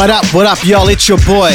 What up, what up, y'all? It's your boy.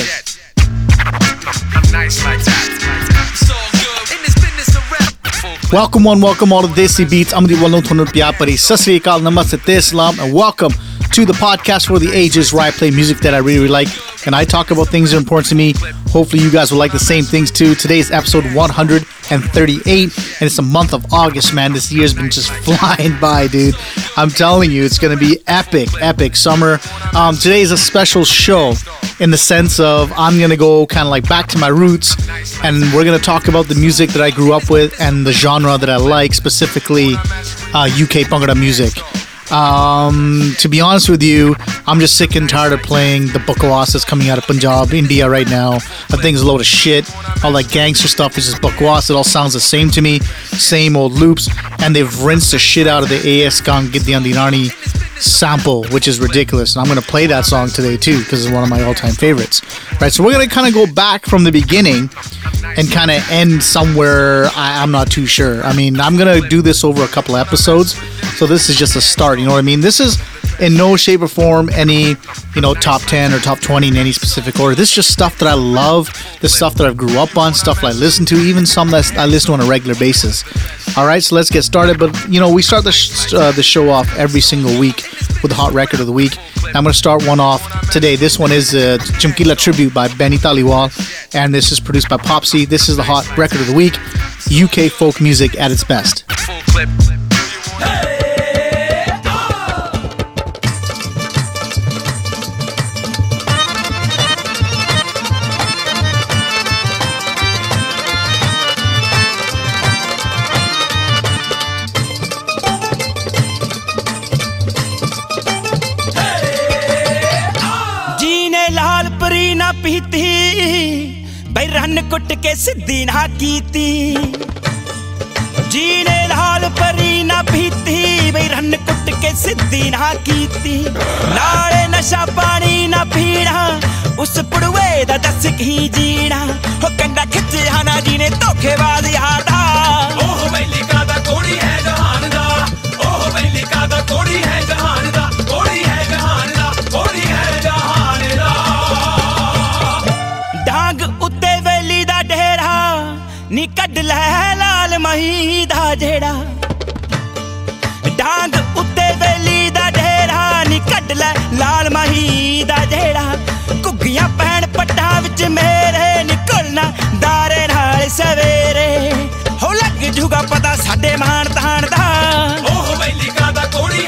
Welcome one, welcome all to Desi Beats. I'm the Walon Tonur Piapari. Sasrikal Namaste Islam and welcome to the podcast for the ages where I play music that I really, really like and I talk about things that are important to me. Hopefully you guys will like the same things too. Today's episode 138 and it's the month of August, man. This year's been just flying by, dude. I'm telling you, it's gonna be epic, epic summer. Um, today is a special show in the sense of I'm gonna go kind of like back to my roots, and we're gonna talk about the music that I grew up with and the genre that I like, specifically uh, UK Bhangra music. Um, to be honest with you, I'm just sick and tired of playing the bakwas that's coming out of Punjab, India right now. That thing's a load of shit. All that gangster stuff is just bakwas. It all sounds the same to me, same old loops, and they've rinsed the shit out of the AS Kang Gidyan Dinani sample, which is ridiculous. And I'm gonna play that song today too because it's one of my all-time favorites. Right, so we're gonna kind of go back from the beginning and kind of end somewhere. I, I'm not too sure. I mean, I'm gonna do this over a couple episodes, so this is just a start. You know what I mean? This is in no shape or form any you know top 10 or top 20 in any specific order this is just stuff that i love the stuff that i grew up on stuff that i listen to even some that i listen to on a regular basis all right so let's get started but you know we start the, sh- uh, the show off every single week with the hot record of the week. I'm going to start one off today. This one is uh, Chamkila tribute by Benny Dhaliwal and this is produced by popsy. This is the hot record of the week. Uk folk music at its best. Full ਕੁੱਟ ਕੇ ਸਿੱਧੀ ਨਾ ਕੀਤੀ। ਜੀ ਨੇ ਲਾਲ ਪਰੀ ਨਾ ਪੀਤੀ ਬਈ ਰਨ ਕੁੱਟ ਕੇ ਸਿੱਧੀ ਨਾ ਕੀਤੀ। ਨਾਲੇ ਨਸ਼ਾ ਪਾਣੀ ਨਾ ਪੀਣਾ, ਉਸ ਪੜਵੇ ਦਾ ਦੱਸ ਕੀ ਜੀਣਾ। ਹੋ ਕੰਡਾ ਖਿੱਚਿਆ ਨਾ ਜੀ ਨੇ ਧੋਖੇਬਾਜ਼ ਯਾਦਾ ਉਹ ਬੈਲੀ ਕਾਦਾ ਕੋੜੀ ਹੈ ਜਹਾਨ ਦਾ ਉਹ ਬੈਲੀ ਕਾਦਾ ਕੋੜੀ ਹੈ ਜਹਾਨ ਦਾ। ਮਹੀ ਦਾ ਜਿਹੜਾ। ਡਾਂਗ ਉੱਤੇ ਵੇਲੀ ਦਾ ਢੇਰਾ ਨੀ ਕੱਢ ਲੈ ਲਾਲ ਮਹੀ ਦਾ ਜਿਹੜਾ। ਘੁੱਗੀਆਂ ਪੈਣ ਪੱਟਾਂ ਵਿੱਚ ਮੇਰੇ ਨਿਕਲਣਾ ਦਾਰੇ ਨਾਲ ਸਵੇਰੇ। ਹੋ ਲੱਗ ਜੂਗਾ ਪਤਾ ਸਾਡੇ ਮਾਣ ਤਾਣ ਦਾ। ਉਹ ਬੈਲੀ ਕਾਦਾ ਕੋੜੀ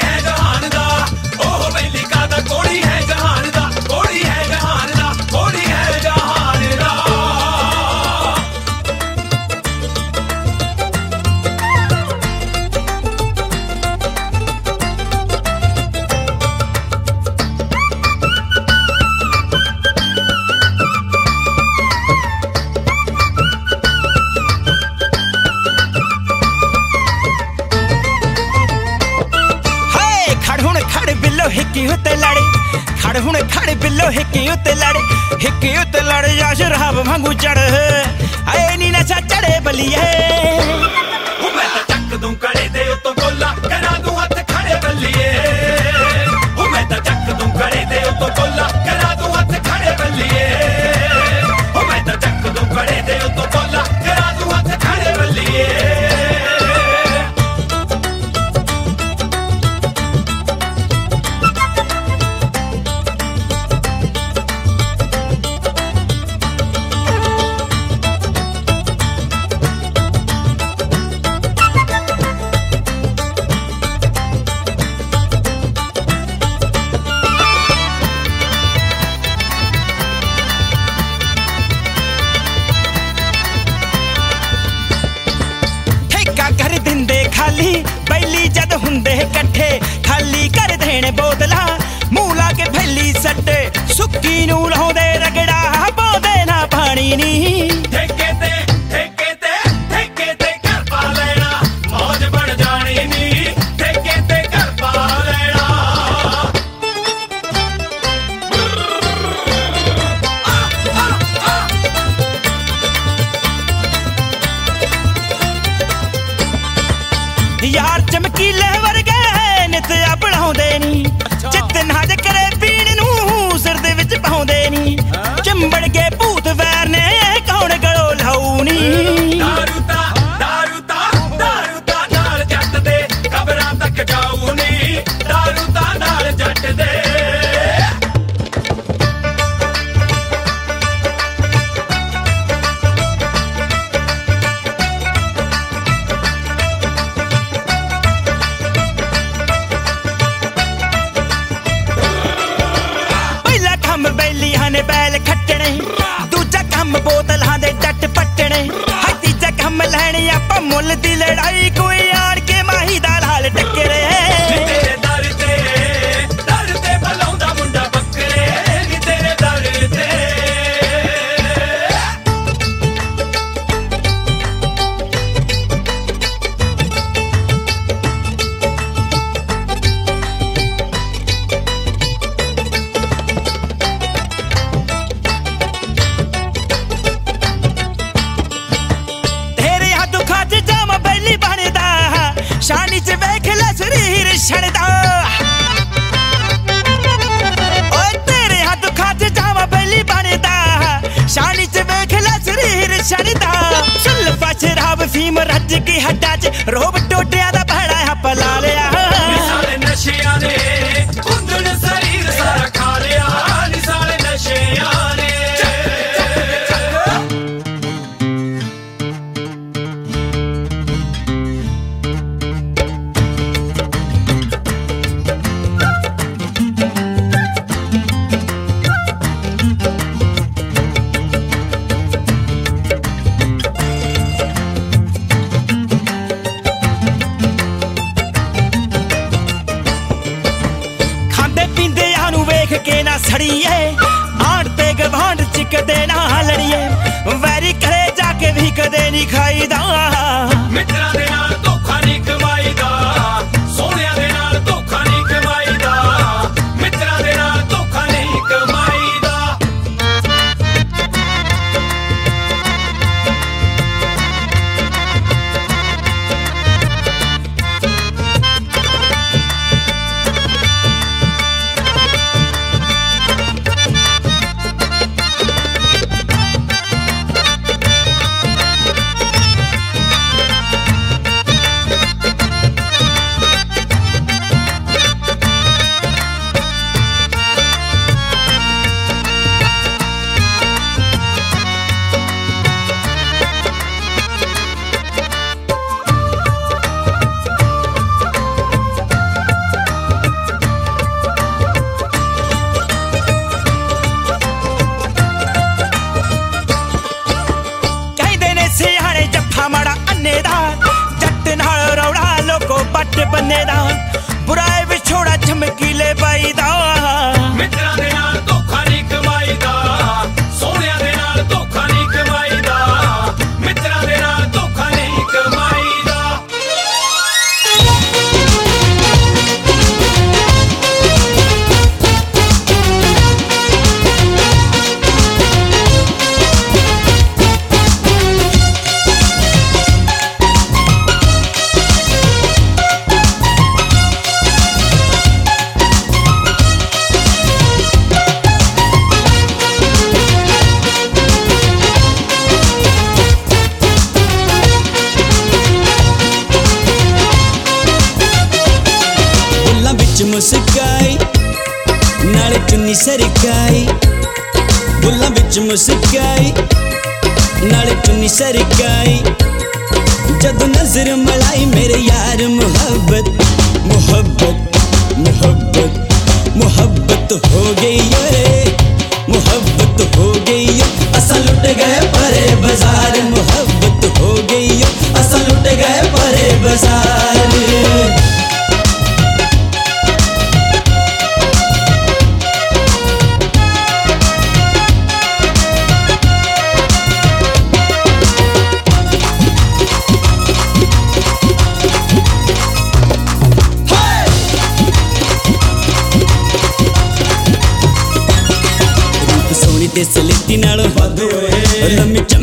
ਖੜ, ਹੁਣ ਖੜ, ਬਿੱਲੋ ਹਿੱਕੀ ਉੱਤੇ ਲੜੇ, ਹਿੱਕੀ ਉੱਤੇ ਲੜ ਜਾ ਸ਼ਰਾਬ ਵਾਂਗੂ ਚੜ ਹਾਏ ਨੀ ਨਸ਼ਾ ਚੜੇ ਬਲੀਏ। ਉਹ ਮੈਂ ਤਾਂ ਚੱਕ ਦੂੰ ਕੜੇ ਦੇ ਉੱਤੋਂ ਗੋਲਾ, ਕਰਾਂ ਦੂੰ ਹੱਥ ਖੜੇ ਬੱਲੀਏ। ਉਹ ਮੈਂ ਤਾਂ ਚੱਕ ਦੂੰ ਕੜੇ ਦੇ ਉੱਤੋਂ ਗੋਲਾ, ਕਰਾਂ ਦੂੰ ਹੱਥ ਖੜੇ ਬੱਲੀਏ। ਉਹ ਮੈਂ ਤਾਂ ਚੱਕ ਦੂੰ ਕੜੇ ਦੇ ਉੱਤੋਂ ਗੋਲਾ, ਕਰਾਂ ਦੂੰ ਹੱਥ ਖੜੇ ਬੱਲੀਏ। ਮੁੱਲ ਦੀ ਲੜਾਈ ਕੋਈ ਆਣ ਕੇ ਮਾਹੀ ਦਾ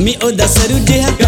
मी ओ ओदा सरुजे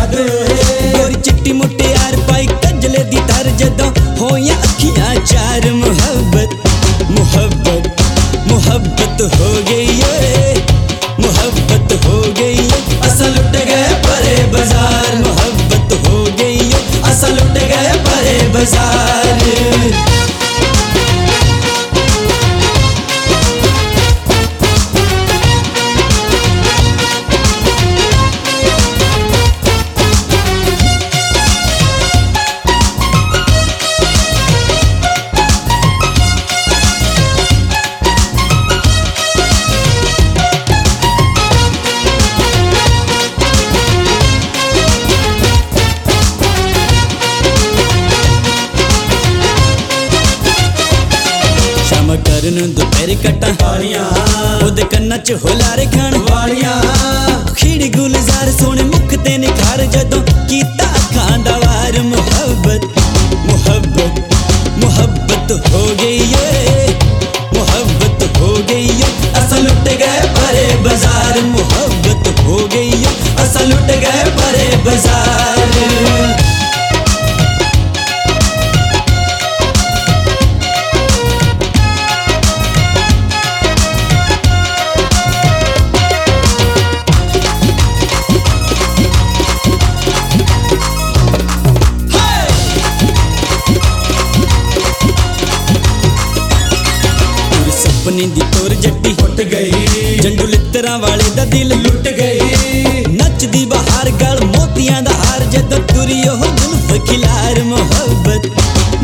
पूरी हो जुल्फ खिलार मोहब्बत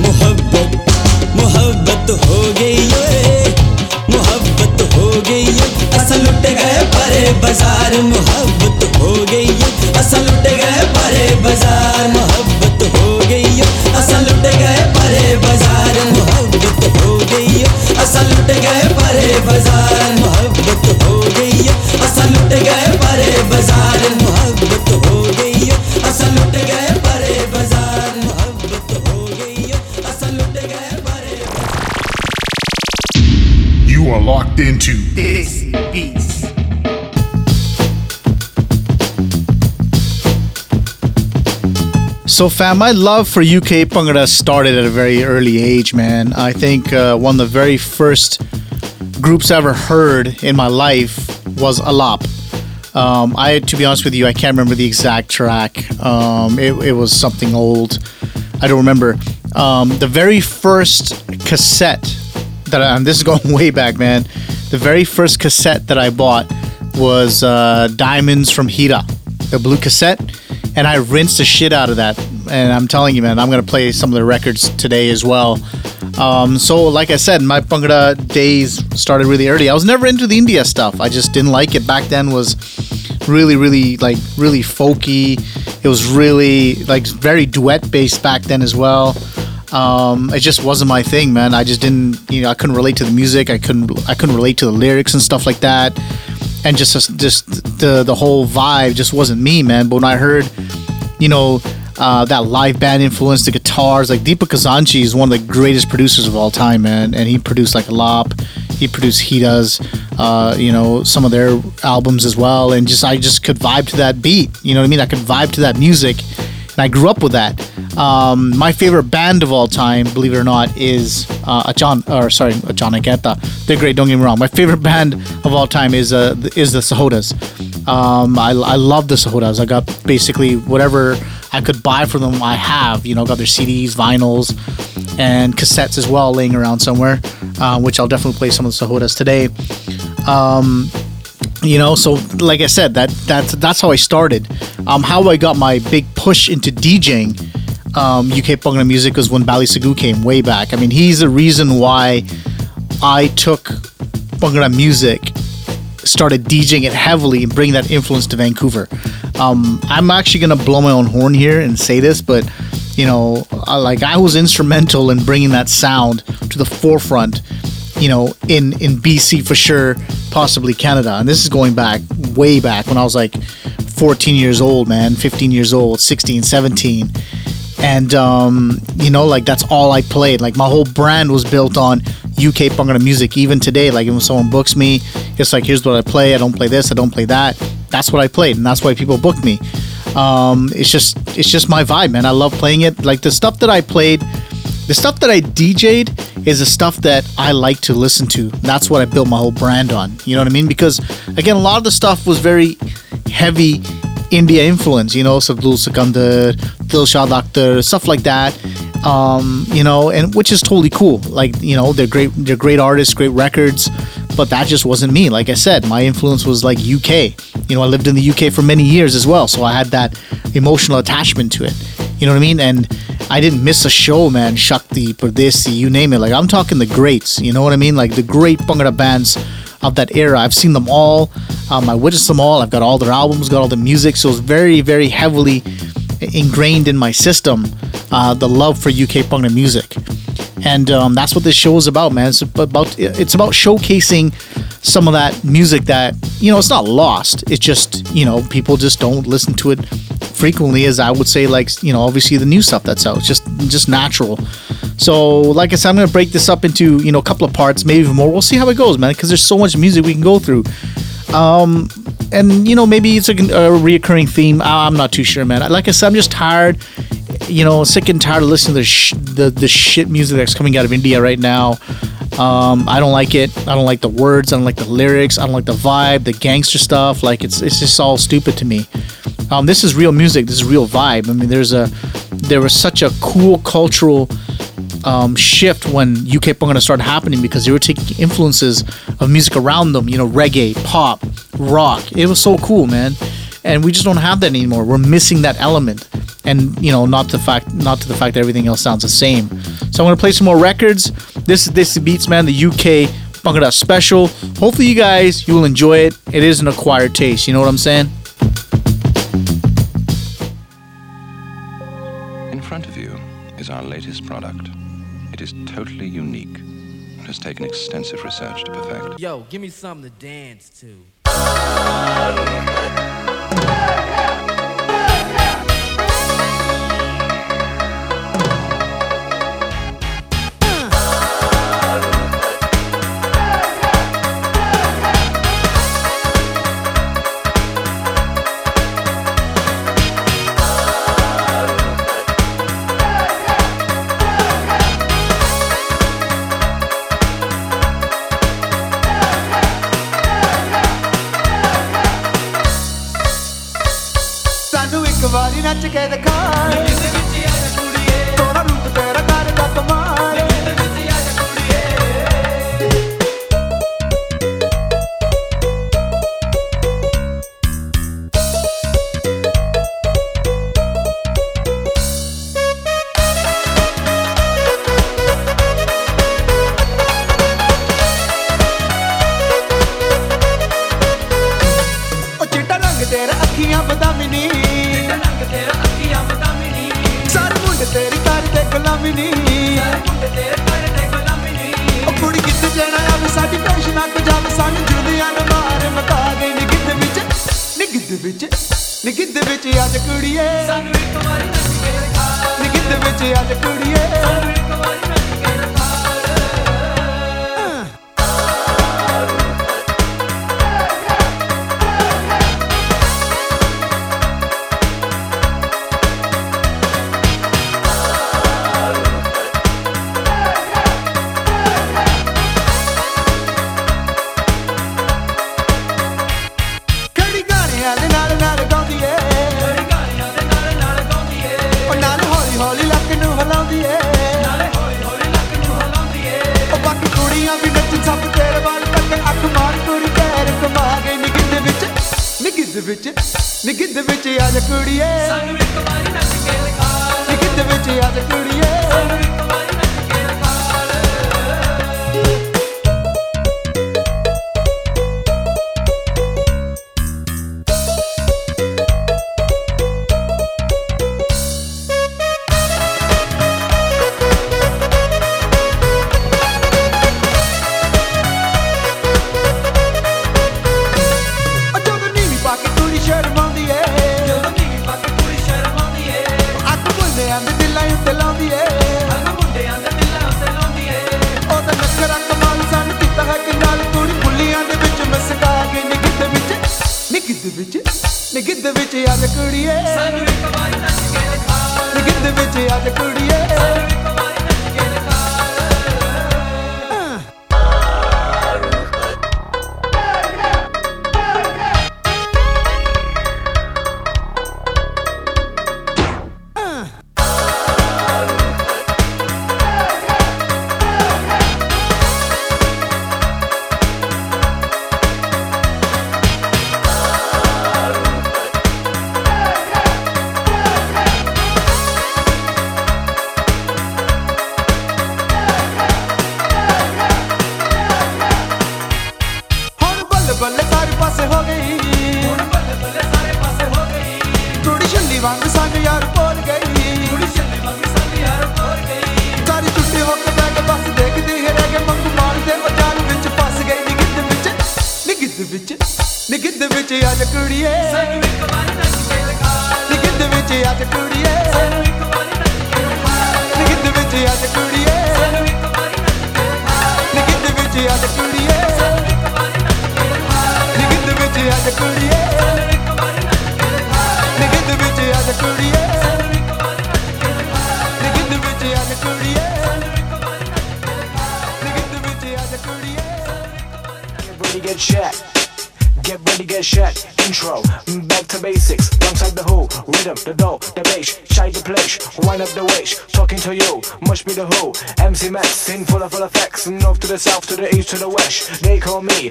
मोहब्बत मोहब्बत हो गई मोहब्बत हो गई असल लुट गए परे बाज़ार, मोहब्बत into Desi Beats. So, fam, my love for UK Bhangra started at a very early age, man. I think uh, one of the very first groups I ever heard in my life was Alaap. Um, I, to be honest with you, I can't remember the exact track. Um, it, it was something old. I don't remember. Um, the very first cassette that, I, and this is going way back, man. The very first cassette that I bought was uh, Diamonds from Heera, the blue cassette, and I rinsed the shit out of that. And I'm telling you, man, I'm gonna play some of the records today as well. Um, so, like I said, my Bhangra days started really early. I was never into the India stuff. I just didn't like it. Back then was really, really like really folky. It was really like very duet based back then as well. Um, it just wasn't my thing, man. I just didn't, you know, I couldn't relate to the music. I couldn't, I couldn't relate to the lyrics and stuff like that. And just, just the the whole vibe just wasn't me, man. But when I heard, you know, uh, that live band influence, the guitars, like Deepak Khazanchi is one of the greatest producers of all time, man. And he produced like Alaap, he produced Hitas, uh, you know, some of their albums as well. And just, I just could vibe to that beat. You know what I mean? I could vibe to that music. And I grew up with that. Um, my favorite band of all time, believe it or not, is uh, Achan, or sorry, Achan Ageta. They're great. Don't get me wrong. My favorite band of all time is uh, is the Sahotas. Um, I, I love the Sahotas. I got basically whatever I could buy from them. I have, you know, got their CDs, vinyls, and cassettes as well, laying around somewhere. Uh, which I'll definitely play some of the Sahotas today Um, you know so like i said that that's that's how i started um how i got my big push into djing um uk Bhangra music was when Bally Sagoo came way back i mean he's the reason why i took Bhangra music started djing it heavily and bringing that influence to vancouver um i'm actually gonna blow my own horn here and say this but you know I- like i was instrumental in bringing that sound to the forefront you know, in in BC for sure, possibly Canada. And this is going back way back when I was like 14 years old, man, 15 years old, 16, 17. And um, you know, like that's all I played. Like my whole brand was built on UK Bhangra music. Even today, like when someone books me, it's like here's what I play. I don't play this. I don't play that. That's what I played, and that's why people book me. Um, it's just it's just my vibe, man. I love playing it. Like the stuff that I played, the stuff that I DJ'd is the stuff that I like to listen to. That's what I built my whole brand on. You know what I mean? Because again, a lot of the stuff was very heavy India influence. You know, Sardool Sikander, Dilshad Akhtar, stuff like that. Um, you know, and which is totally cool. Like you know, they're great. They're great artists, great records. But that just wasn't me. Like I said, my influence was like UK. You know, I lived in the UK for many years as well, so I had that emotional attachment to it. You know what I mean? And I didn't miss a show, man. Shaktee, Pradesi, you name it. Like I'm talking the greats. You know what I mean? Like the great Bhangra bands of that era. I've seen them all. Um, I witnessed them all. I've got all their albums, got all the music. So it's very, very heavily ingrained in my system. Uh, the love for UK punk and music, and um, that's what this show is about, man. It's about it's about showcasing some of that music that you know it's not lost. It's just you know people just don't listen to it frequently as I would say like you know obviously the new stuff that's out. It's just just natural. So like I said, I'm gonna break this up into you know a couple of parts, maybe even more. We'll see how it goes, man, because there's so much music we can go through. Um, and you know maybe it's a, a reoccurring theme. I'm not too sure, man. Like I said, I'm just tired. You know, sick and tired of listening to the sh- the, the shit music that's coming out of India right now. Um, I don't like it. I don't like the words. I don't like the lyrics. I don't like the vibe, the gangster stuff. Like it's it's just all stupid to me. Um, this is real music. This is real vibe. I mean, there's a there was such a cool cultural um, shift when UK Bhangra started happening because they were taking influences of music around them. You know, reggae, pop, rock. It was so cool, man. And we just don't have that anymore. We're missing that element. And you know, not the fact, not to the fact that everything else sounds the same. So I'm gonna play some more records. This is this is beats, man. The UK Bhangra special. Hopefully, you guys you will enjoy it. It is an acquired taste. You know what I'm saying? In front of you is our latest product. It is totally unique and has taken extensive research to perfect. Yo, give me something to dance to. together.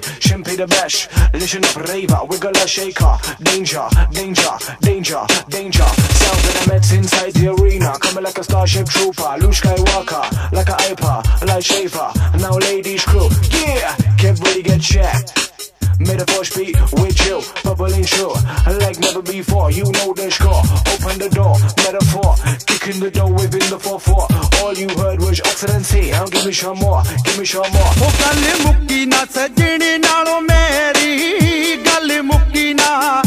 Shimpy the Bash, listen up, raver, wiggle a shaker, danger, all you heard was obstinacy Now give me some more, give me some more. ਉਹ ਗੱਲ ਮੁੱਕੀ ਨਾ ਸੱਜਣੀ ਨਾਲੋਂ ਮੇਰੀ ਗੱਲ ਮੁੱਕੀ ਨਾ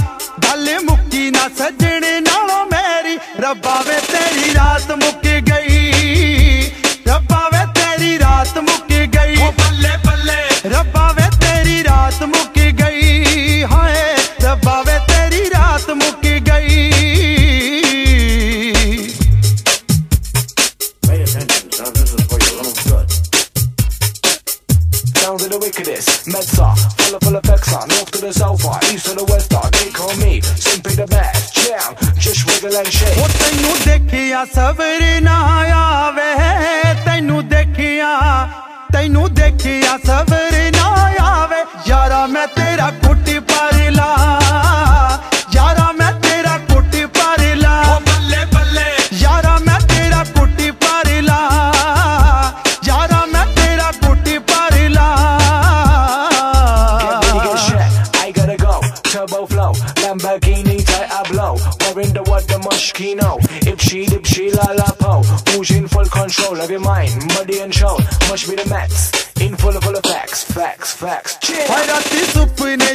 ਗੱਲ ਮੁੱਕੀ ਨਾ ਸੱਜਣੀ ਨਾਲੋਂ ਮੇਰੀ। ਰੱਬਾ ਵੇ ਤੇਰੀ ਰਾਤ ਮੁੱਕ ਗਈ ਰੱਬਾ ਵੇ ਤੇਰੀ ਰਾਤ ਮੁੱਕ ਗਈ। ਉਹ ਬੱਲੇ ਬੱਲੇ। ਰੱਬਾ ਵੇ east to the west, dog, they call me Simply the best, champ, just wiggle and shake ਉਹ ਤੈਨੂੰ ਦੇਖਿਆ ਸਬਰ ਨਾ ਆਵੇ ਤੈਨੂੰ ਦੇਖਿਆ ਤੈਨੂੰ ਦੇਖਿਆ Sabrina. of your mind, muddy and shown, must be the max. In full of full of facts, facts, facts. Why not be supreme?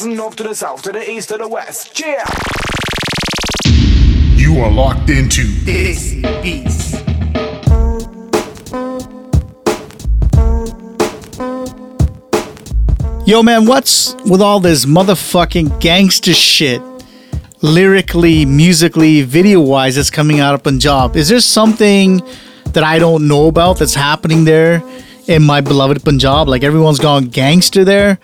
Of full. North to the south, to the east, to the west. Yeah. You are locked into this beats. Yo, man, what's with all this motherfucking gangster shit, lyrically, musically, video wise, that's coming out of Punjab? Is there something that I don't know about that's happening there in my beloved Punjab? Like everyone's gone gangster there?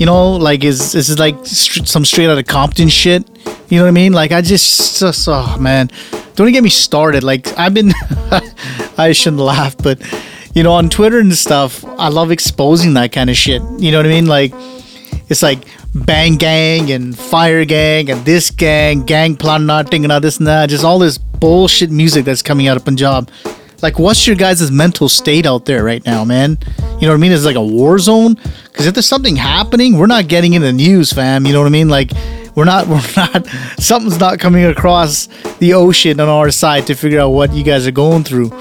You know, like is this is like str- some straight out of Compton shit? You know what I mean? Like I just, just oh man, don't even get me started. Like I've been, I shouldn't laugh, but you know, on Twitter and stuff, I love exposing that kind of shit. You know what I mean? Like it's like bang gang and fire gang and this gang, gang plan nothing and all this and that. Just all this bullshit music that's coming out of Punjab. Like, what's your guys' mental state out there right now, man? You know what I mean? It's like a war zone. Because if there's something happening, we're not getting in the news, fam. You know what I mean? Like, we're not, we're not, something's not coming across the ocean on our side to figure out what you guys are going through.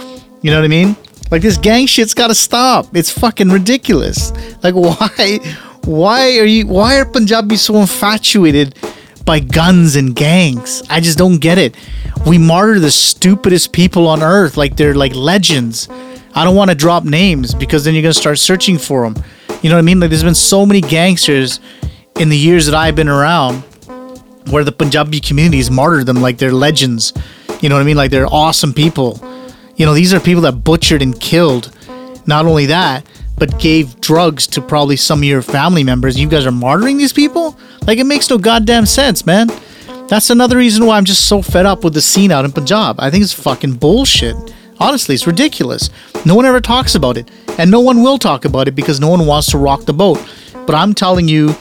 You know what I mean? Like, this gang shit's gotta stop. It's fucking ridiculous. Like, why, why are you, why are Punjabis so infatuated by guns and gangs? I just don't get it. We martyr the stupidest people on earth like they're like legends. I don't want to drop names because then you're going to start searching for them. You know what I mean? Like there's been so many gangsters in the years that I've been around where the Punjabi communities martyred them like they're legends. You know what I mean? Like they're awesome people. You know, these are people that butchered and killed. Not only that, but gave drugs to probably some of your family members. You guys are martyring these people? Like it makes no goddamn sense, man. That's another reason why I'm just so fed up with the scene out in Punjab. I think it's fucking bullshit. Honestly, it's ridiculous. No one ever talks about it. And no one will talk about it because no one wants to rock the boat. But I'm telling you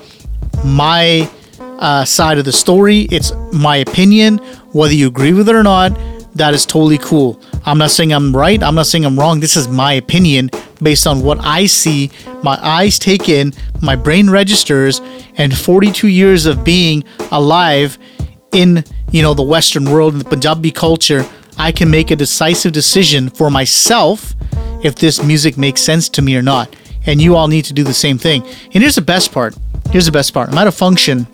my uh, side of the story. It's my opinion. Whether you agree with it or not, that is totally cool. I'm not saying I'm right. I'm not saying I'm wrong. This is my opinion based on what I see, my eyes take in, my brain registers, and 42 years of being alive in you know the Western world and the Punjabi culture. I can make a decisive decision for myself if this music makes sense to me or not. And you all need to do the same thing. And here's the best part. Here's the best part. I'm at a function,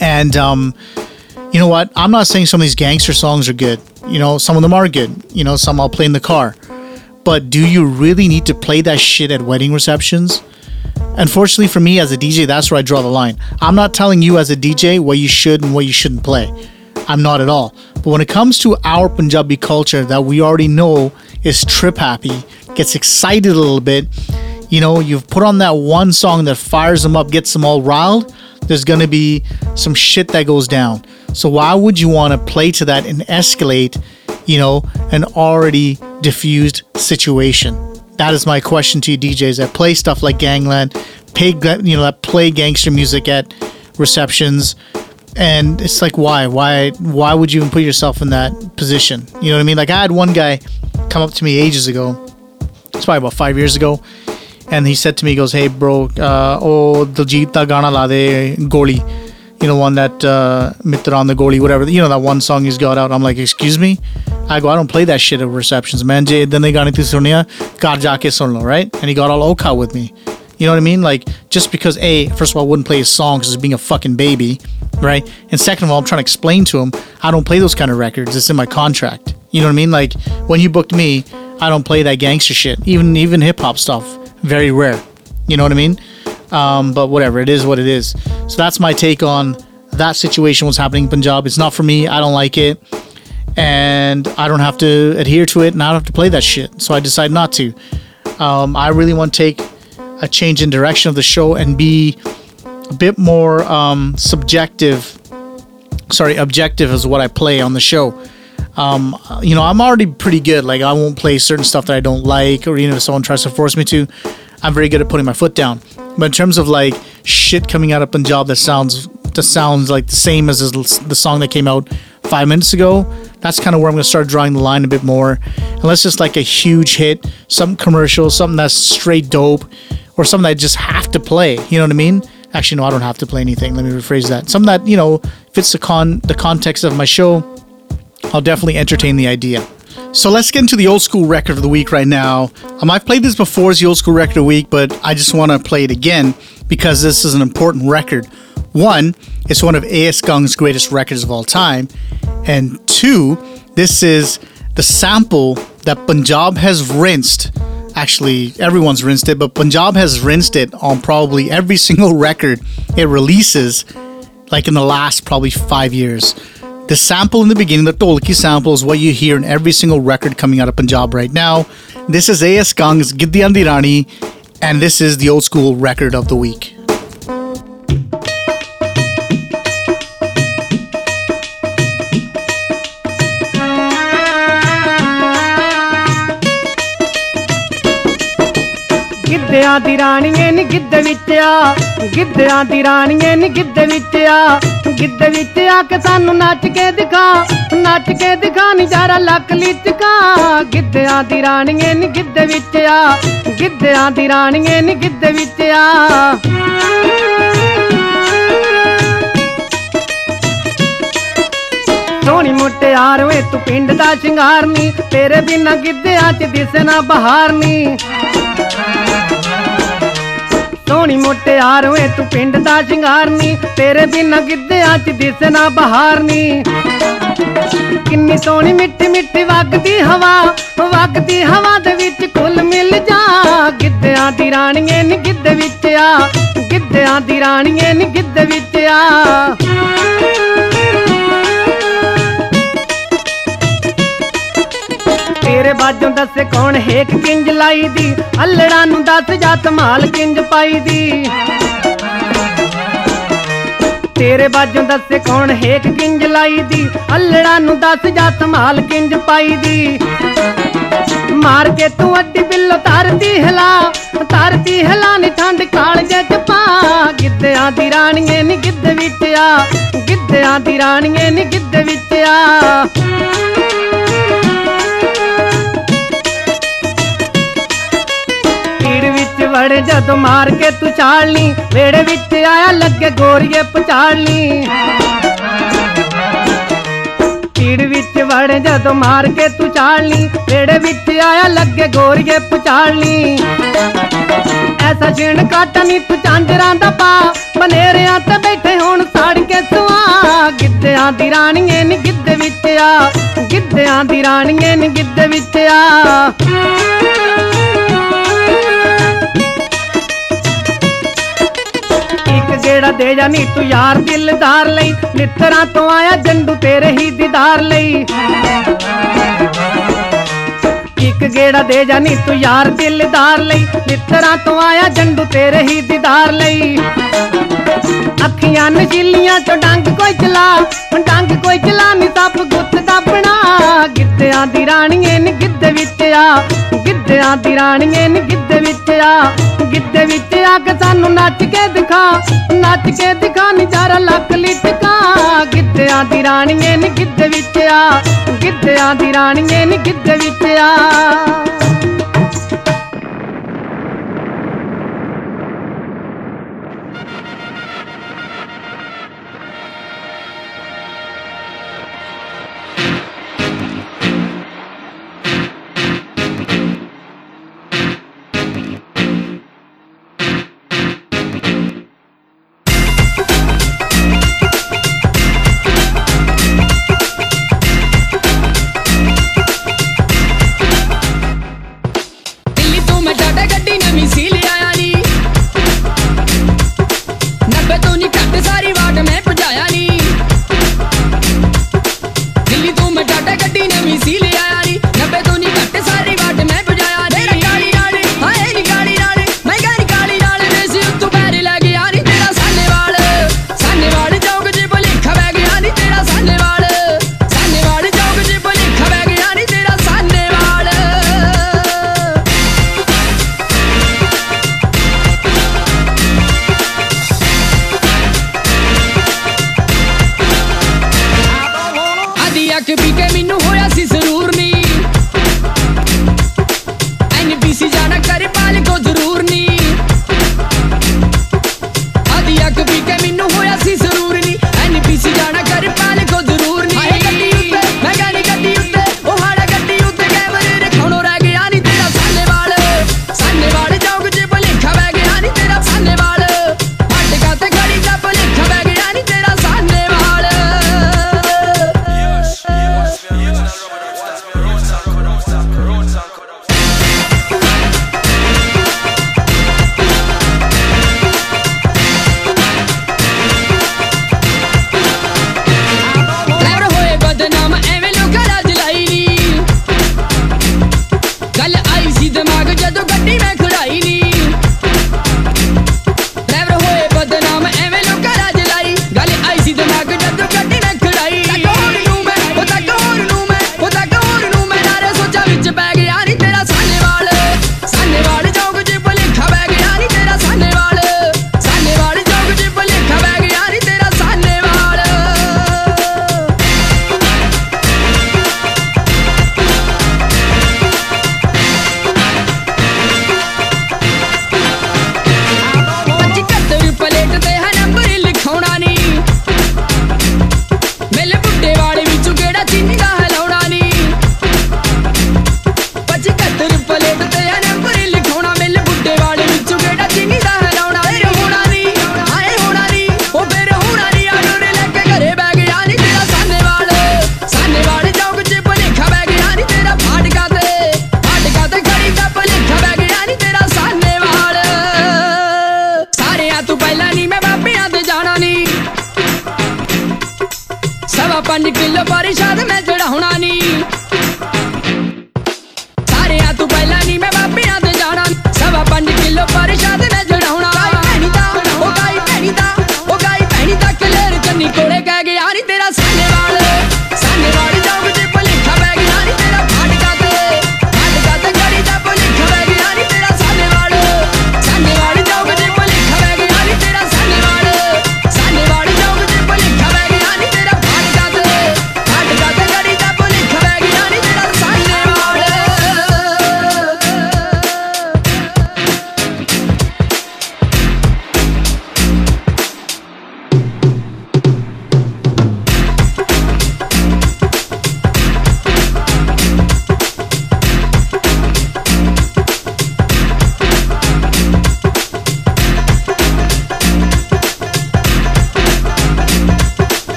and um, you know what? I'm not saying some of these gangster songs are good. You know, some of them are good. You know, some I'll play in the car. But do you really need to play that shit at wedding receptions? Unfortunately for me as a DJ, that's where I draw the line. I'm not telling you as a DJ what you should and what you shouldn't play. I'm not at all. But when it comes to our Punjabi culture that we already know is trip happy, gets excited a little bit, you know, you've put on that one song that fires them up, gets them all riled, there's going to be some shit that goes down. So why would you want to play to that and escalate, you know, an already diffused situation? That is my question to you DJs that play stuff like Gangland, pay you know that play gangster music at receptions and it's like why why why would you even put yourself in that position you know what i mean like i had one guy come up to me ages ago it's probably about five years ago and he said to me he goes hey bro uh, oh Diljit da gana la de goli you know one that uh mitran the goli whatever you know that one song he's got out i'm like excuse me i go i don't play that shit at receptions man Jay, then they got into sunia kar jaake sun lo right and he got all oka with me you know what I mean? Like, just because A, first of all, I wouldn't play his song because he's being a fucking baby, right? And second of all, I'm trying to explain to him, I don't play those kind of records. It's in my contract. You know what I mean? Like, when you booked me, I don't play that gangster shit. Even even hip hop stuff, very rare. You know what I mean? Um, but whatever, it is what it is. So that's my take on that situation. What's happening in Punjab? It's not for me. I don't like it, and I don't have to adhere to it, and I don't have to play that shit. So I decide not to. Um, I really want to take a change in direction of the show and be a bit more um, subjective. Sorry, objective is what I play on the show. Um, you know, I'm already pretty good. Like, I won't play certain stuff that I don't like, or even if someone tries to force me to, I'm very good at putting my foot down. But in terms of like shit coming out of Punjab that sounds that sounds like the same as the song that came out five minutes ago, that's kind of where I'm gonna start drawing the line a bit more. Unless it's like a huge hit, some commercial, something that's straight dope, or something that I just have to play. You know what I mean? Actually, no, I don't have to play anything. Let me rephrase that. Something that you know fits the con the context of my show. I'll definitely entertain the idea. So let's get into the old school record of the week right now. Um, I've played this before as the old school record of the week, but I just want to play it again because this is an important record. One, it's one of A.S. Kang's greatest records of all time. And two, this is the sample that Punjab has rinsed. Actually, everyone's rinsed it, but Punjab has rinsed it on probably every single record it releases, like in the last probably five years. The sample in the beginning, the Tolki sample, is what you hear in every single record coming out of Punjab right now. This is A.S. Kang's Gidhian Di Raniye, and this is the old school record of the week. ਗਿੱਧਿਆਂ ਦੀ ਰਾਣੀਏ ਨੀ ਗਿੱਧੇ ਵਿੱਚ ਆ ਗਿੱਧਿਆਂ ਦੀ ਰਾਣੀਏ ਨੀ ਗਿੱਧੇ ਵਿੱਚ ਆ ਗਿੱਧੇ ਵਿੱਚ ਆ ਕੇ ਸਾਨੂੰ ਨੱਚ ਕੇ ਦਿਖਾ ਨੱਚ ਕੇ ਦਿਖਾ ਨਜ਼ਾਰਾ ਲੱਕ ਲਿਚਕਾ ਗਿੱਧਿਆਂ ਦੀ ਰਾਣੀਏ ਨੀ ਗਿੱਧੇ ਵਿੱਚ ਆ ਗਿੱਧਿਆਂ ਦੀ ਰਾਣੀਏ ਨੀ ਗਿੱਧੇ ਵਿੱਚ ਆ ਸੋਹਣੀ ਮੁਟਿਆਰ ਵੇ ਤੂੰ ਪਿੰਡ ਦਾ ਸ਼ਿੰਗਾਰ ਨੀ ਤੇਰੇ ਬਿਨਾ ਗਿੱਧਿਆਂ 'ਚ ਦਿਸੇ ਨਾ ਬਹਾਰ ਨੀ ਸੋਹਣੀ ਮੁਟਿਆਰ ਵੇ ਤੂੰ ਪਿੰਡ ਦਾ ਸ਼ਿੰਗਾਰ ਨੀ ਤੇਰੇ ਬਿਨਾ ਗਿੱਧਿਆਂ 'ਚ ਦਿਸੇ ਨਾ ਬਹਾਰ ਨੀ ਕਿੰਨੀ ਸੋਹਣੀ ਮਿੱਠੀ ਮਿੱਠੀ ਵਗਦੀ ਹਵਾ ਵਗਦੀ ਹਵਾ ਦੇ ਵਿੱਚ ਕੁੱਲ ਮਿਲ ਜਾ। ਗਿੱਧਿਆਂ ਦੀ ਰਾਣੀਏ ਨੀ ਗਿੱਧੇ ਵਿੱਚ ਆ, ਗਿੱਧਿਆਂ ਦੀ ਰਾਣੀਏ ਨੀ ਗਿੱਧੇ ਵਿੱਚ ਆ। ਤੇਰੇ ਬਾਜੋਂ ਦੱਸੇ ਕੌਣ ਹੇਕ ਕਿੰਜ ਲਾਈ ਦੀ ਅਲੜਾਂ ਨੂੰ ਦੱਸ ਜਾ ਧਮਾਲ ਕਿੰਜ ਪਾਈ ਦੀ ਤੇਰੇ ਬਾਜੋਂ ਦੱਸੇ ਕੌਣ ਹੇਕ ਕਿੰਜ ਲਾਈ ਦੀ ਅਲੜਾਂ ਨੂੰ ਦੱਸ ਜਾ ਧਮਾਲ ਕਿੰਜ ਪਾਈ ਦੀ ਮਾਰ ਕੇ ਤੂੰ ਅੱਡੀ ਬਿੱਲੋ ਧਰਤੀ ਹਿਲਾ ਧਰਤੀ ਹਿਲਾ, ਨੀ ਠੰਡ ਕਾਲਜੇ ਚ ਪਾ। ਗਿੱਧਿਆਂ ਦੀ ਰਾਣੀਏ ਨੀ ਗਿੱਧੇ ਵਿੱਚ ਆ, ਗਿੱਧਿਆਂ ਦੀ ਰਾਣੀਏ ਨੀ ਗਿੱਧੇ ਵਿੱਚ ਆ। ਵੜੇ ਜਦੋਂ ਮਾਰ ਕੇ ਤੂੰ ਛਾਲਣੀ ਵੇੜੇ ਵਿੱਚ ਆਇਆ ਲੱਗੇ ਗੋਰੀਏ ਪਛਾੜਨੀ ਭੀੜ ਵਿੱਚ ਵੜੇ ਜਦੋਂ ਮਾਰ ਕੇ ਤੂੰ ਛਾਲਣੀ ਵੇੜੇ ਵਿੱਚ ਆਇਆ ਲੱਗੇ ਗੋਰੀਏ ਪਛਾੜਨੀ ਐਸਾ ਛਿਣ ਕਾਟਾ ਨੀ ਤੂੰ ਚਾਂਜਰਾਂ ਦਾ ਪਾ ਬਨੇਰਿਆਂ ਤੇ ਬੈਠੇ ਹੁਣ ਸਾੜ ਕੇ ਸੁਆ ਗਿੱਧਿਆਂ ਦੀ ਰਾਣੀਏ ਨੀ ਗਿੱਧੇ ਵਿੱਚ ਆ ਗਿੱਧਿਆਂ ਦੀ ਰਾਣੀਏ ਨੀ ਗਿੱਧੇ ਵਿੱਚ ਆ ਕਿਹੜਾ ਦੇ ਜਾਨੀ ਤੂੰ ਯਾਰ ਦਿਲਦਾਰ ਲਈ? ਨਿੱਤਰਾਂ ਤੋਂ ਆਇਆ ਜੰਡੂ ਤੇਰੇ ਹੀ ਦੀਦਾਰ ਲਈ। ਇੱਕ ਗੇੜਾ ਦੇ ਜਾਨੀ ਤੂੰ ਯਾਰ ਦਿਲਦਾਰ ਲਈ? ਨਿੱਤਰਾਂ ਤੋਂ ਆਇਆ ਜੰਡੂ ਤੇਰੇ ਹੀ ਦੀਦਾਰ ਲਈ। ਅੱਖੀਆਂ ਨਸ਼ੀਲੀਆਂ ਤੋਂ ਡੰਗ ਕੋਈ ਚਲਾ, ਹੁਣ ਡੰਗ ਕੋਈ ਚਲਾ ਨੀ ਤਪ ਗੁੱਤ ਦਾ ਬਣਾ। ਗਿੱਧਿਆਂ ਦੀ ਰਾਣੀਏ ਨੀ ਗਿੱਧ ਵਿੱਚ ਆ, ਗਿੱਧਿਆਂ ਦੀ ਰਾਣੀਏ ਨੀ ਗਿੱਧ ਵਿੱਚ ਆ। ਗਿੱਧੇ ਵਿੱਚ ਆ ਕੇ ਸਾਨੂੰ ਨੱਚ ਕੇ ਦਿਖਾ, ਨੱਚ ਕੇ ਦਿਖਾ, ਨਜ਼ਾਰਾ ਲੱਕ ਲਿਟਕਾ। ਗਿੱਧਿਆਂ ਦੀ ਰਾਣੀਏ ਨੇ ਗਿੱਧੇ ਵਿੱਚ ਆ, ਗਿੱਧਿਆਂ ਦੀ ਰਾਣੀਏ ਨੇ ਗਿੱਧੇ ਵਿੱਚ ਆ।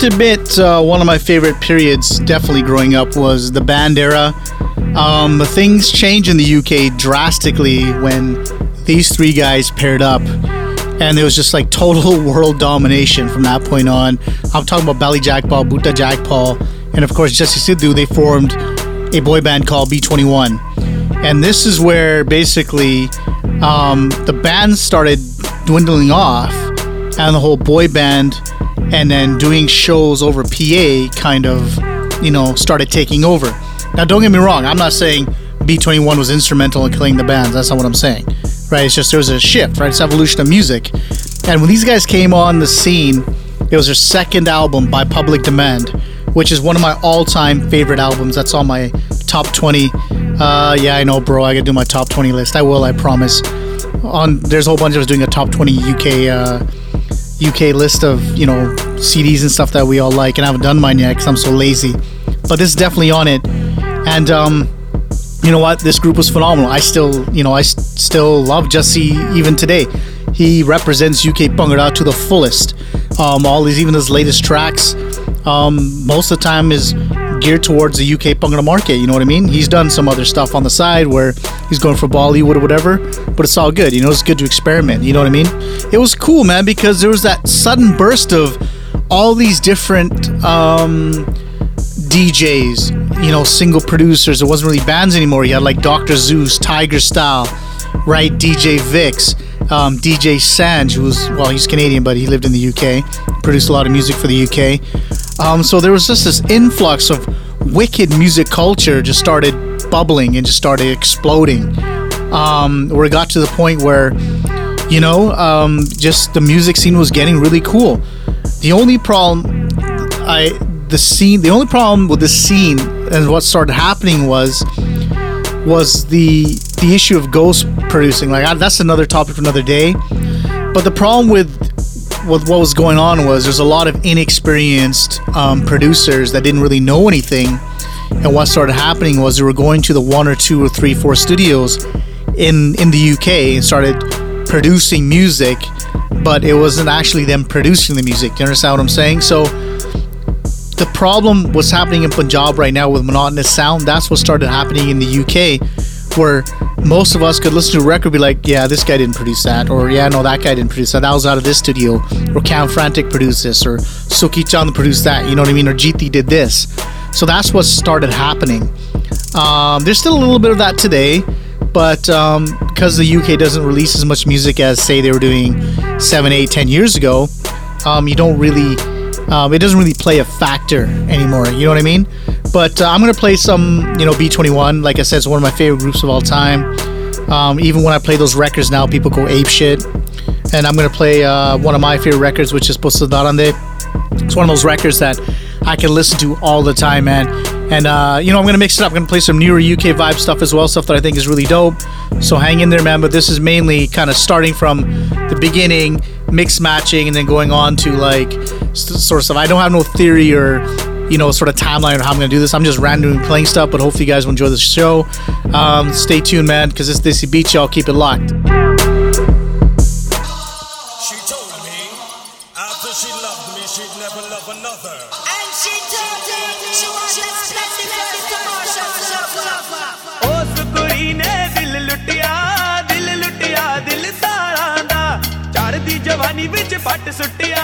After bit, uh, one of my favorite periods, definitely growing up, was the band era. Um, things changed in the UK drastically when these three guys paired up, and it was just like total world domination from that point on. I'm talking about Bally Jagpal, Buta Paul, and of course Jassi Sidhu. They formed a boy band called B21, and this is where basically um, the band started dwindling off, and the whole boy band and then doing shows over PA kind of, you know, started taking over. Now, don't get me wrong, I'm not saying B21 was instrumental in killing the bands. That's not what I'm saying, right? It's just there was a shift, right? It's evolution of music. And when these guys came on the scene, it was their second album by Public Demand, which is one of my all time favorite albums. That's on my top 20. Uh, yeah, I know, bro. I gotta do my top 20 list. I will, I promise. On There's a whole bunch of us doing a top 20 UK. Uh, UK list of you know CDs and stuff that we all like, and I haven't done mine yet because I'm so lazy. But this is definitely on it, and um, you know what? This group was phenomenal. I still, you know, I s- still love Jassi even today. He represents UK Bhangra to the fullest. Um, all these, even his latest tracks, um, most of the time is geared towards the UK Bhangra market. You know what I mean? He's done some other stuff on the side where he's going for Bollywood or whatever, but it's all good. You know, it's good to experiment. You know what I mean? It was cool, man, because there was that sudden burst of all these different um, DJs, you know, single producers. It wasn't really bands anymore. You had like Dr. Zeus, Tigerstyle, right? DJ Vix, um, DJ Sanj, who was, well, he's Canadian, but he lived in the UK, produced a lot of music for the UK. Um, so there was just this influx of wicked music culture just started bubbling and just started exploding. Um, where it got to the point where, you know, um, just the music scene was getting really cool. The only problem, I the scene, the only problem with the scene and what started happening was was the the issue of ghost producing. Like I, that's another topic for another day. But the problem with with what was going on was there's a lot of inexperienced um, producers that didn't really know anything. And what started happening was they were going to the one or two or three, four studios in in the UK and started producing music, but it wasn't actually them producing the music. You understand what I'm saying? So the problem was happening in Punjab right now with monotonous sound. That's what started happening in the UK, where most of us could listen to a record, be like, "Yeah, this guy didn't produce that," or "Yeah, no, that guy didn't produce that. That was out of this studio." Or Kam Frantic produced this, or Suki Chand produced that. You know what I mean? Or GT did this. So that's what started happening. Um, there's still a little bit of that today, but um, because the UK doesn't release as much music as say they were doing seven, eight, ten years ago, um, you don't really um, it doesn't really play a factor anymore. You know what I mean? But uh, I'm gonna play some, you know, B21. Like I said, it's one of my favorite groups of all time. Um, even when I play those records now, people go ape shit. And I'm gonna play uh, one of my favorite records, which is Putt Sardaran Da. It's one of those records that I can listen to all the time, man. And uh, you know, I'm gonna mix it up. I'm gonna play some newer UK vibe stuff as well, stuff that I think is really dope. So hang in there, man. But this is mainly kind of starting from the beginning, mix matching, and then going on to like sort of stuff. I don't have no theory or you know sort of timeline or how I'm gonna do this. I'm just randomly playing stuff. But hopefully, you guys will enjoy the show. Um, stay tuned, man, because it's Desi Beats. Y'all keep it locked. நீ வீச்சு பாட்டு சுட்டியா?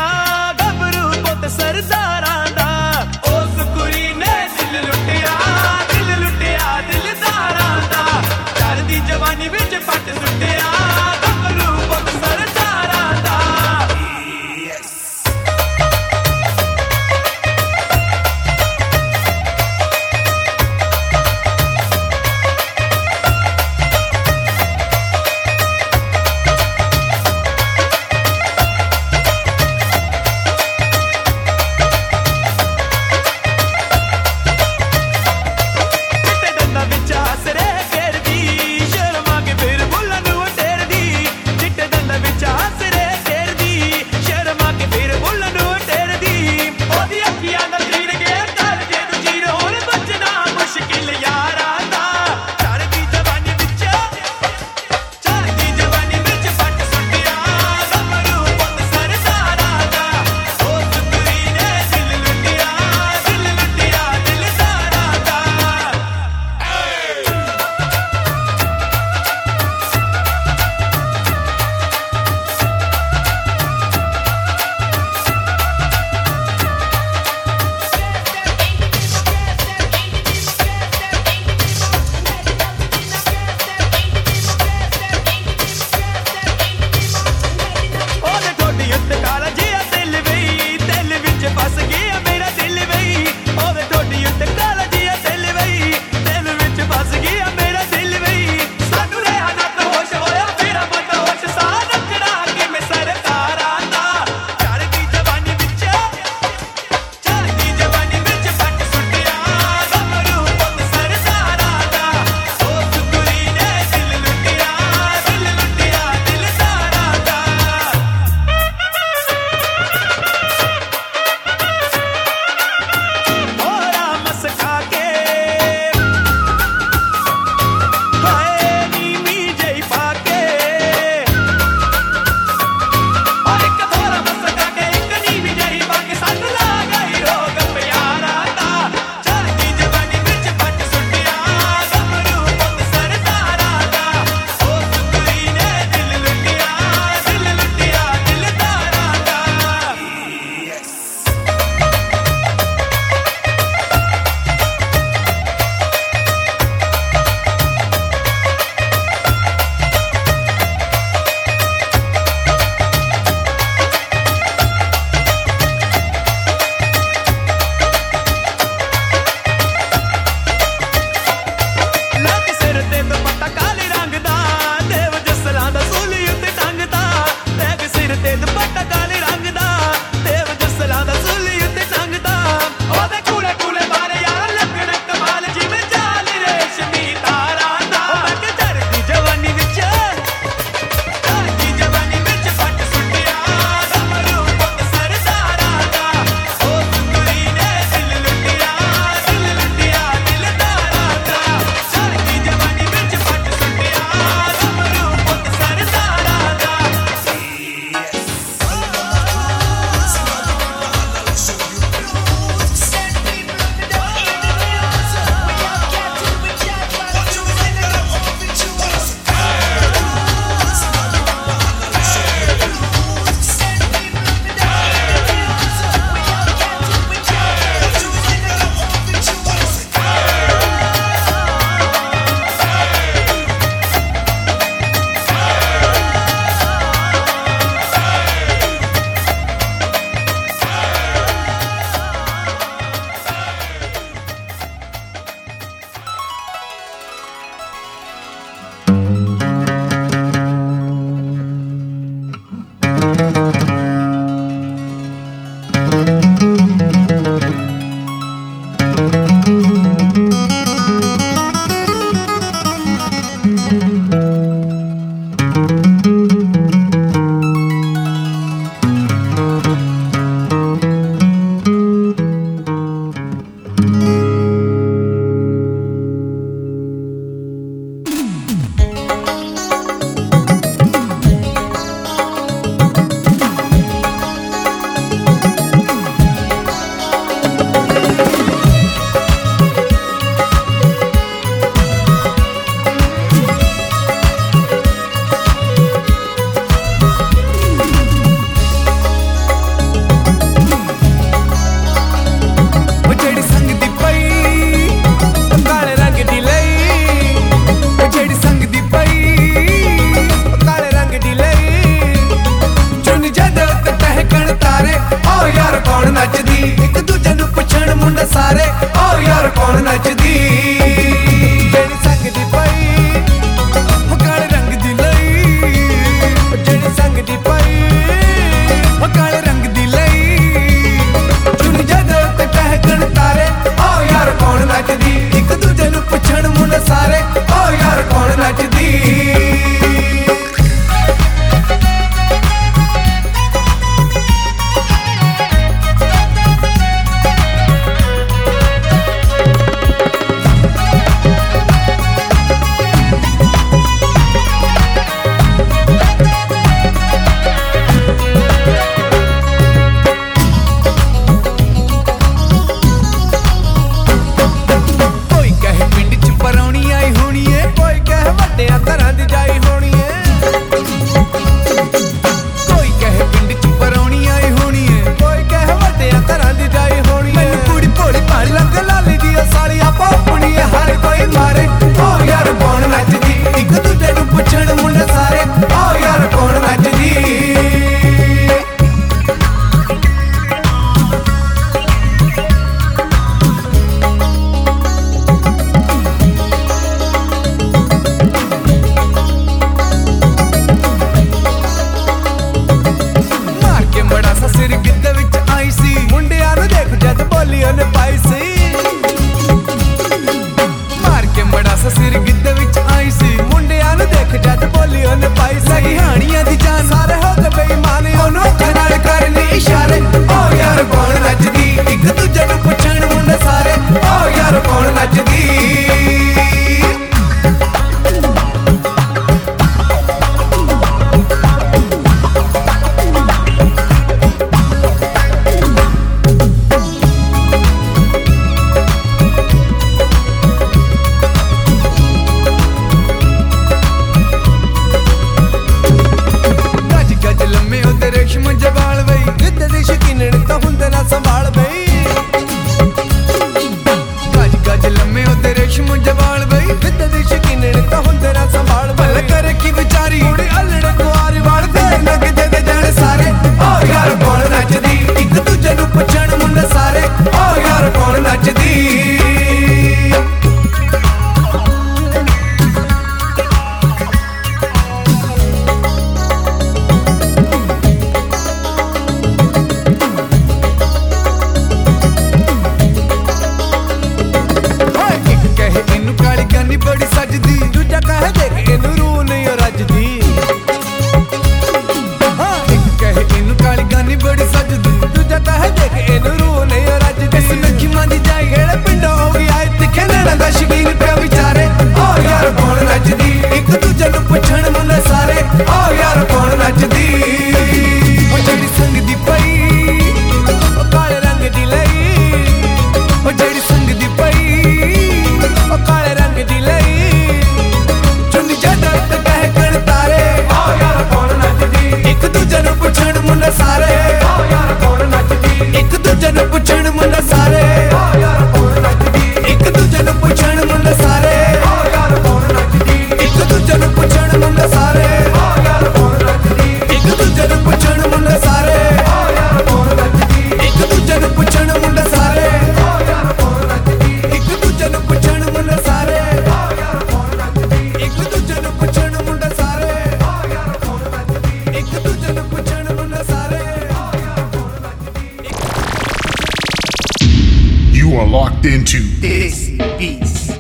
Locked into Desi Beats.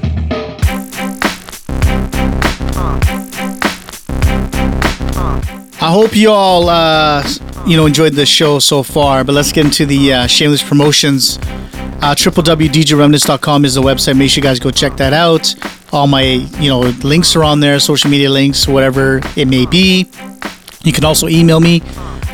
I hope you all, uh, you know, enjoyed the show so far. But let's get into the uh, shameless promotions. Uh, www.djreminisce.com is the website. Make sure you guys go check that out. All my, you know, links are on there, social media links, whatever it may be. You can also email me.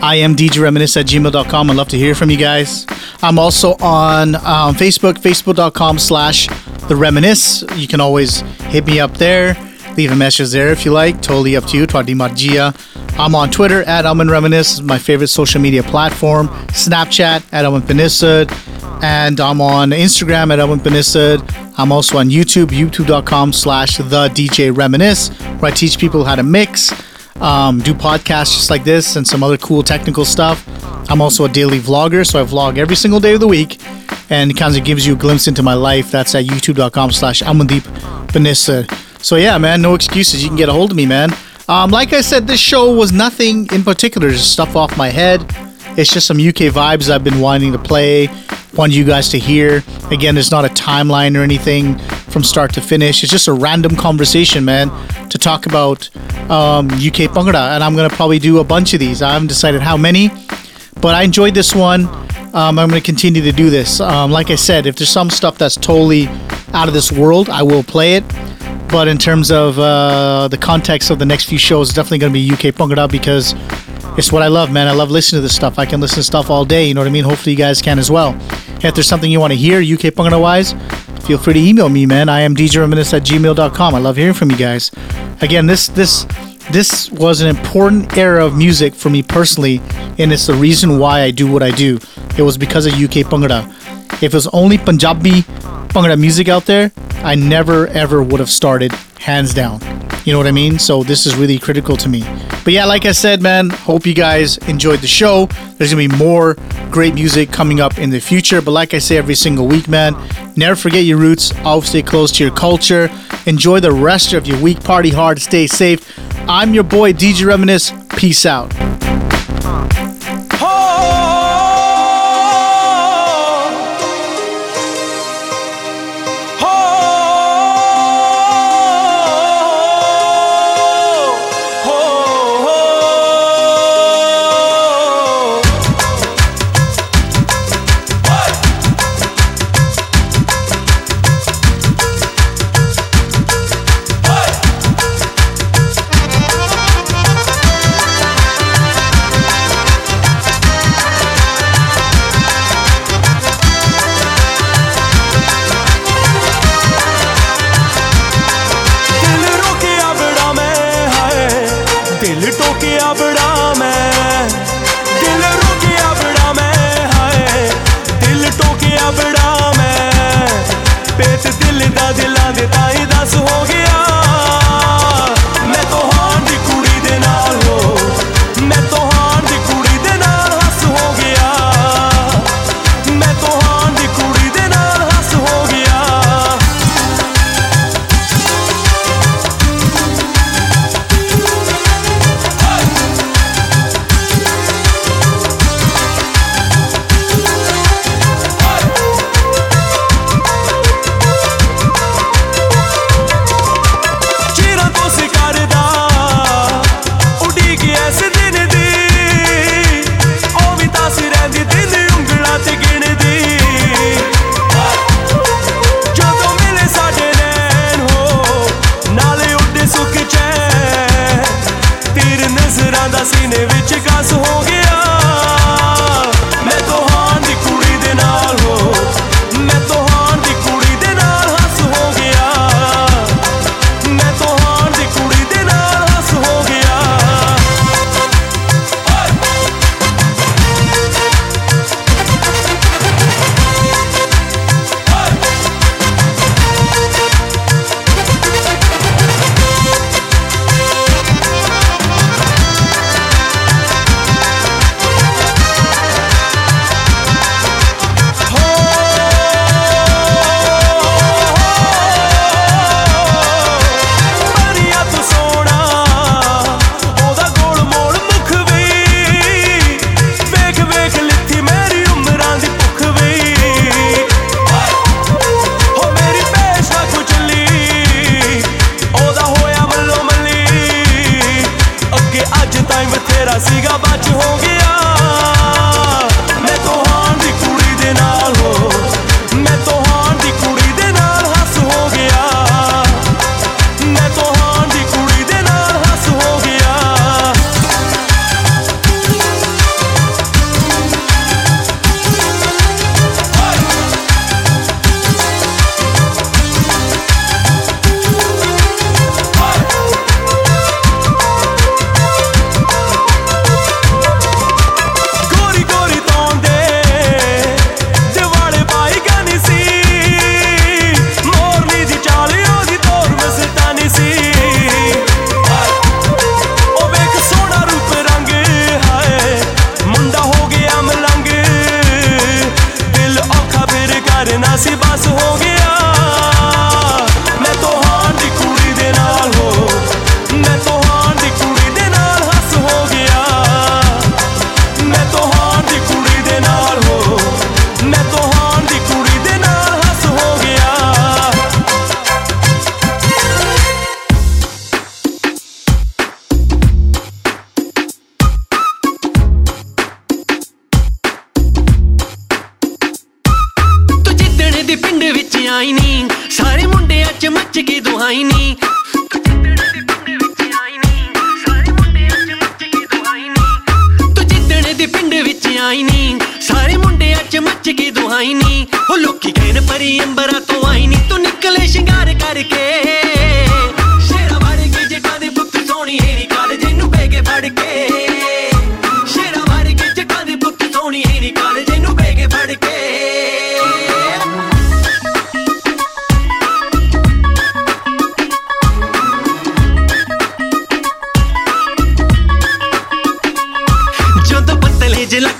I am djreminisce at gmail.com. I'd love to hear from you guys. I'm also on um, Facebook, facebook.com slash the reminisce. You can always hit me up there. Leave a message there if you like. Totally up to you. Twadi Margia. I'm on Twitter at Amen Reminisce, my favorite social media platform. Snapchat at Amen Panesar. And I'm on Instagram at Amen Panesar. I'm also on YouTube, youtube.com slash the DJ Reminisce, where I teach people how to mix, um, do podcasts just like this, and some other cool technical stuff. I'm also a daily vlogger, so I vlog every single day of the week, and kind of gives you a glimpse into my life. That's at youtube.com slash Amandeep Panesar. So yeah, man, no excuses. You can get a hold of me, man. Um, like I said, this show was nothing in particular, just stuff off my head. It's just some UK vibes I've been wanting to play, want you guys to hear. Again, there's not a timeline or anything from start to finish. It's just a random conversation, man, to talk about um, UK Bhangra. And I'm going to probably do a bunch of these. I haven't decided how many, but I enjoyed this one. Um, I'm going to continue to do this. Um, like I said, if there's some stuff that's totally out of this world, I will play it. But in terms of uh, the context of the next few shows, it's definitely going to be UK Bhangra because it's what I love, man. I love listening to this stuff. I can listen to stuff all day. You know what I mean? Hopefully, you guys can as well. If there's something you want to hear, UK Bhangra wise, feel free to email me, man. I am djreminisce at gmail.com. I love hearing from you guys. Again, this this this was an important era of music for me personally, and it's the reason why I do what I do. It was because of UK Bhangra. If it was only Punjabi Bhangra music out there, I never ever would have started, hands down. You know what I mean? So this is really critical to me. But yeah, like I said, man, hope you guys enjoyed the show. There's gonna be more great music coming up in the future. But like I say every single week, man, never forget your roots. Always stay close to your culture. Enjoy the rest of your week. Party hard. Stay safe. I'm your boy DJ Reminisce. Peace out.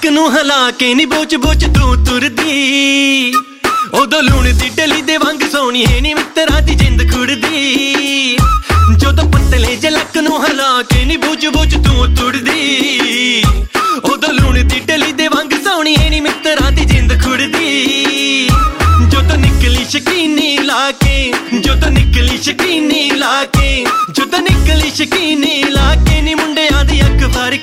ਪਤਲੇ ਜੇ ਲੱਕ ਨੂੰ ਹਿਲਾ ਕੇ ਨੀ ਬੋਚ ਬੋਚ ਤੂੰ ਤੁਰਦੀ। ਉਦੋਂ ਲੂਣ ਦੀ ਡਲੀ ਦੇ ਵਾਂਗ ਸੋਹਣੀ ਹੈ ਨੀ ਮਿੱਤਰਾਂ ਦੀ ਜਿੰਦ ਖੁੜਦੀ। ਜਦੋਂ ਪਤਲੇ ਜੇ ਲੱਕ ਨੂੰ ਹਿਲਾ ਕੇ ਨੀ ਬੋਚ ਬੋਚ ਤੂੰ ਤੁਰਦੀ। ਉਦੋਂ ਲੂਣ ਦੀ ਡਲੀ ਦੇ ਵਾਂਗ ਸੋਹਣੀ ਹੈ ਨੀ ਮਿੱਤਰਾਂ ਦੀ ਜਿੰਦ ਖੁੜਦੀ। ਜਦੋਂ ਨਿਕਲੀ ਸ਼ਕੀਨੀ ਲਾ ਕੇ, ਜਦੋਂ ਨਿਕਲੀ ਸ਼ਕੀਨੀ ਲਾ ਕੇ, ਜਦੋਂ ਨਿਕਲੀ ਸ਼ਕੀਨੀ ਲਾ ਕੇ ਨੀ ਮੁੰਡਿਆਂ ਦੀ ਅੱਖ ਭਰ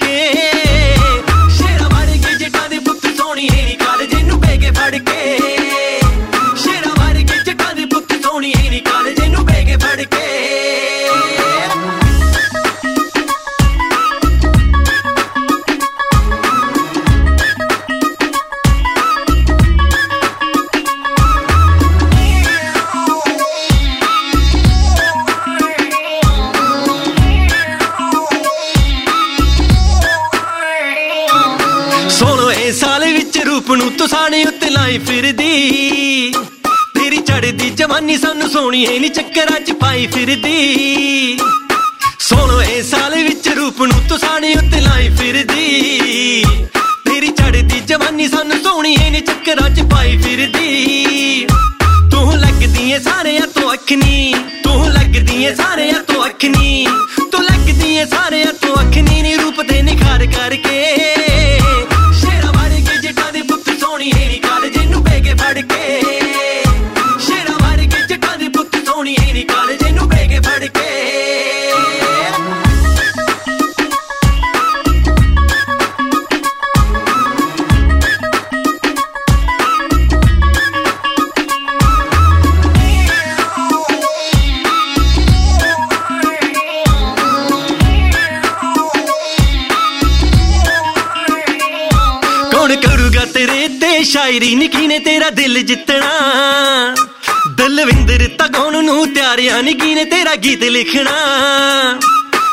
ਉੱਤੇ ਲਾਈ ਫਿਰਦੀ ਤੇਰੀ ਚੜਦੀ ਜਵਾਨੀ ਸਾਨੂੰ ਸੋਹਣੀ ਐ ਨੀ ਚੱਕਰਾਂ ਚ ਪਾਈ ਫਿਰਦੀ। ਸੋਲੋ ਇਹ ਸਾਲ ਵਿੱਚ ਰੂਪ ਨੂੰ ਤੁਸਾਣੇ ਉੱਤੇ ਲਾਈ ਫਿਰਦੀ ਤੇਰੀ ਚੜਦੀ ਜਵਾਨੀ ਸਾਨੂੰ ਸੋਹਣੀ ਐ ਨੀ ਚੱਕਰਾਂ ਚ ਪਾਈ ਫਿਰਦੀ। ਤੂੰ ਲੱਗਦੀ ਏ ਸਾਰਿਆਂ ਤੋਂ ਅੱਖਨੀ ਤੂੰ ਲੱਗਦੀ ਏ ਸਾਰਿਆਂ ਤੋਂ ਅੱਖਨੀ ਤੂੰ ਲੱਗਦੀ ਏ ਸਾਰਿਆਂ ਤੋਂ ਅੱਖਨੀ ਨੀ ਰੂਪ ਦੇ ਨਿਖਾਰ ਕਰਕੇ। ਕੌਣ ਕਰੂਗਾ ਤੇਰੇ ਤੇ? ਸ਼ਾਇਰੀ ਨਿੱਕੀ ਨੇ ਤੇਰਾ ਦਿਲ ਜਿੱਤਣਾ। ਦਲਵਿੰਦਰ ਤਗੌਣ ਨੂੰ ਤਿਆਰਿਆ? ਨਿੱਕੀ ਨੇ ਤੇਰਾ ਗੀਤ ਲਿਖਣਾ।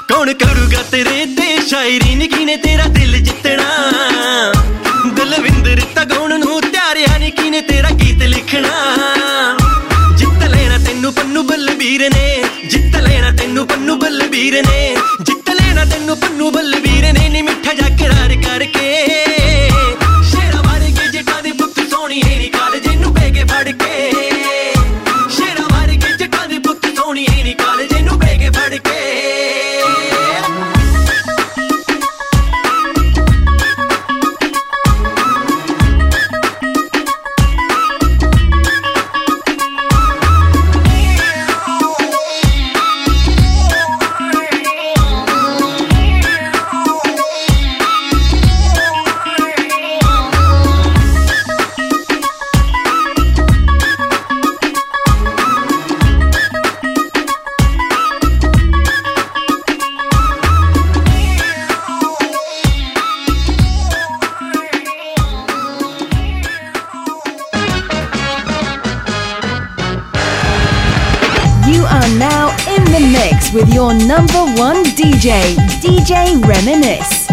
ਕੌਣ ਕਰੂਗਾ ਤੇਰੇ ਤੇ? ਸ਼ਾਇਰੀ ਨਿੱਕੀ ਨੇ ਤੇਰਾ ਦਿਲ ਜਿੱਤਣਾ। ਦਲਵਿੰਦਰ ਤਗੌਣ ਨੂੰ ਤਿਆਰਿਆ? ਨਿੱਕੀ ਨੇ ਤੇਰਾ ਗੀਤ ਲਿਖਣਾ। ਜਿੱਤ ਲੈਣਾ ਤੈਨੂੰ ਪੰਨੂ ਬਲਬੀਰ ਨੇ। ਜਿੱਤ ਲੈਣਾ ਤੈਨੂੰ ਪੰਨੂ ਬਲਬੀਰ ਨੇ। ਜਿੱਤ ਲੈਣਾ ਤੈਨੂੰ ਪੰਨੂ ਬਲਬੀਰ ਨੇ। ਨੀ ਮਿੱਠਾ number one DJ, DJ Reminisce.